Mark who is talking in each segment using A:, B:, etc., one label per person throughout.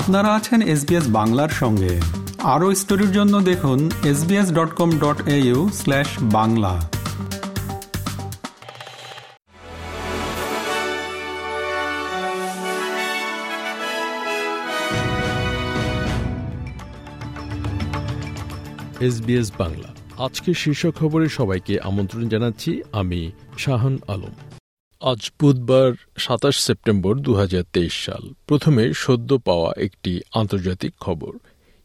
A: আপনারা আছেন এসবিএস বাংলার সঙ্গে। আরও স্টোরির জন্য দেখুন SBS dot com dot au slash Bangla.
B: SBS Bangla. আজকে শীর্ষ খবরে সবাইকে আমন্ত্রণ জানাচ্ছি আমি শাহান আলম। আজ বুধবার সাতাশ সেপ্টেম্বর দু হাজার তেইশ সাল। প্রথমে সদ্য পাওয়া একটি আন্তর্জাতিক খবর।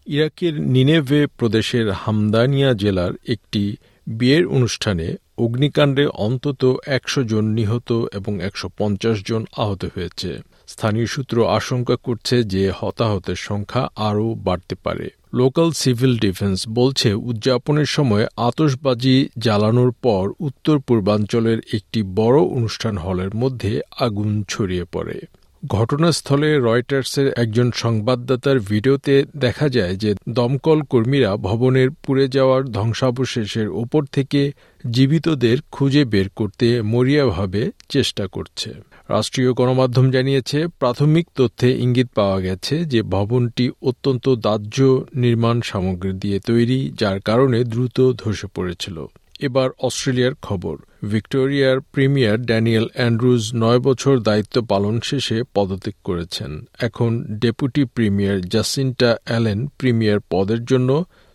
B: ইরাকের নিনেভে প্রদেশের হামদানিয়া জেলার একটি বিয়ের অনুষ্ঠানে অগ্নিকাণ্ডে অন্তত একশো জন নিহত এবং একশো পঞ্চাশ জন আহত হয়েছে। স্থানীয় সূত্র আশঙ্কা করছে যে হতাহতের সংখ্যা আরও বাড়তে পারে। লোকাল সিভিল ডিফেন্স বলছে, উদযাপনের সময় আতসবাজি জ্বালানোর পর উত্তর পূর্বাঞ্চলের একটি বড় অনুষ্ঠান হলের মধ্যে আগুন ছড়িয়ে পড়ে। ঘটনাস্থলে রয়টার্সের একজন সংবাদদাতার ভিডিওতে দেখা যায় যে দমকল কর্মীরা ভবনের পুড়ে যাওয়ার ধ্বংসাবশেষের ওপর থেকে জীবিতদের খুঁজে বের করতে মরিয়াভাবে চেষ্টা করছে। রাষ্ট্রীয় গণমাধ্যম জানিয়েছে, প্রাথমিক তথ্যে ইঙ্গিত পাওয়া গেছে যে ভবনটি অত্যন্ত দাহ্য নির্মাণ সামগ্রী দিয়ে তৈরি, যার কারণে দ্রুত ধসে পড়েছিল। এবার অস্ট্রেলিয়ার খবর। ভিক্টোরিয়ার প্রিমিয়ার ড্যানিয়েল অ্যান্ড্রুজ নয় বছর দায়িত্ব পালন শেষে পদত্যাগ করেছেন। এখন deputy premier Jacinta Allan premier পদের জন্য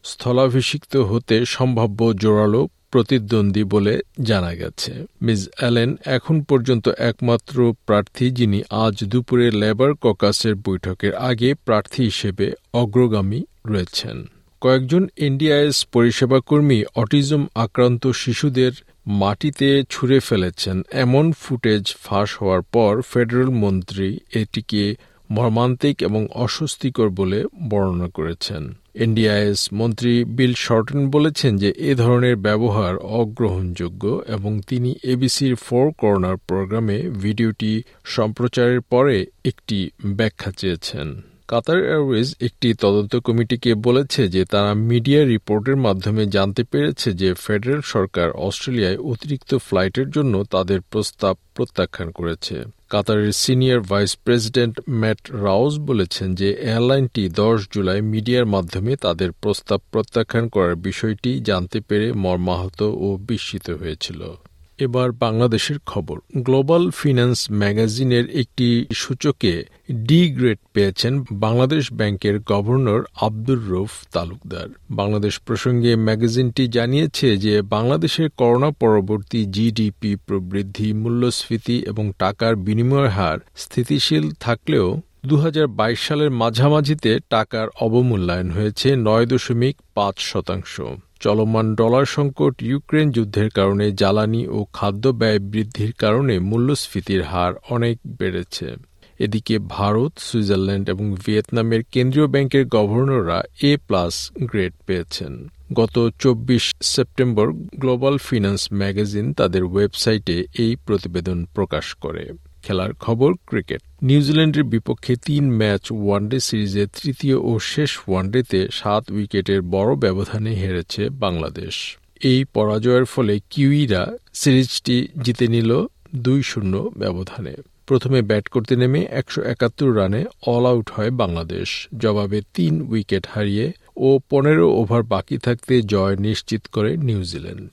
B: স্থলাভিষিক্ত হতে সম্ভাব্য জোরালো প্রতিদ্বন্দ্বী বলে জানা গেছে। মিস অ্যালেন এখন পর্যন্ত একমাত্র প্রার্থী যিনি আজ দুপুরে লেবার ককাসের বৈঠকের আগে প্রার্থী হিসেবে অগ্রগামী রয়েছেন। কয়েকজন এনডিআইএস পরিষেবা কর্মী অটিজম আক্রান্ত শিশুদের মাটিতে ছুঁড়ে ফেলেছেন। এমন ফুটেজ ফাঁস হওয়ার পর ফেডারেল মন্ত্রী এটিকে মর্মান্তিক এবং অস্বস্তিকর বলে বর্ণনা করেছেন। এনডিআইএস মন্ত্রী বিল শর্টন বলেছেন যে, এ ধরনের ব্যবহার অগ্রহণযোগ্য এবং তিনি এবিসির ফোর কর্নার প্রোগ্রামে ভিডিওটি সম্প্রচারের পরে একটি ব্যাখ্যা চেয়েছেন। কাতার এয়ারওয়েজ একটি তদন্ত কমিটিকে বলেছে যে তারা মিডিয়া রিপোর্টের মাধ্যমে জানতে পেরেছে যে ফেডারেল সরকার অস্ট্রেলিয়ায় অতিরিক্ত ফ্লাইটের জন্য তাদের প্রস্তাব প্রত্যাখ্যান করেছে। কাতারের senior vice president Matt Rouse বলেছেন যে এয়ারলাইনটি দশ জুলাই মিডিয়ার মাধ্যমে তাদের প্রস্তাব প্রত্যাখ্যান করার বিষয়টি জানতে পেরে মর্মাহত ও বিস্মিত হয়েছিল। এবার বাংলাদেশের খবর। গ্লোবাল ফিন্যান্স ম্যাগাজিনের একটি সূচকে ডি গ্রেড পেয়েছেন বাংলাদেশ ব্যাংকের গভর্নর আব্দুর রৌফ তালুকদার। বাংলাদেশ প্রসঙ্গে ম্যাগাজিনটি জানিয়েছে যে বাংলাদেশের করোনা পরবর্তী জিডিপি প্রবৃদ্ধি, মূল্যস্ফীতি এবং টাকার বিনিময় হার স্থিতিশীল থাকলেও দু হাজার বাইশ সালের মাঝামাঝিতে টাকার অবমূল্যায়ন হয়েছে নয় দশমিক পাঁচ শতাংশ। চলমান ডলার সংকট ইউক্রেন যুদ্ধের কারণে জ্বালানি ও খাদ্য ব্যয় বৃদ্ধির কারণে মূল্যস্ফীতির হার অনেক বেড়েছে। এদিকে ভারত, সুইজারল্যান্ড এবং ভিয়েতনামের কেন্দ্রীয় ব্যাংকের গভর্নররা এ প্লাস গ্রেড পেয়েছেন। গত চব্বিশ সেপ্টেম্বর গ্লোবাল ফিন্যান্স ম্যাগাজিন তাদের ওয়েবসাইটে এই প্রতিবেদন প্রকাশ করে। খেলার খবর ক্রিকেট। নিউজিল্যান্ডের বিপক্ষে তিন ম্যাচ ওয়ানডে সিরিজে তৃতীয় ও শেষ ওয়ানডেতে সাত উইকেটের বড় ব্যবধানে হেরেছে বাংলাদেশ। এই পরাজয়ের ফলে কিউইরা সিরিজটি জিতে নিল দুই শূন্য ব্যবধানে। প্রথমে ব্যাট করতে নেমে একশো একাত্তর রানে অল আউট হয় বাংলাদেশ। জবাবে তিন উইকেট হারিয়ে ও পনেরো ওভার বাকি থাকতে জয় নিশ্চিত করে নিউজিল্যান্ড।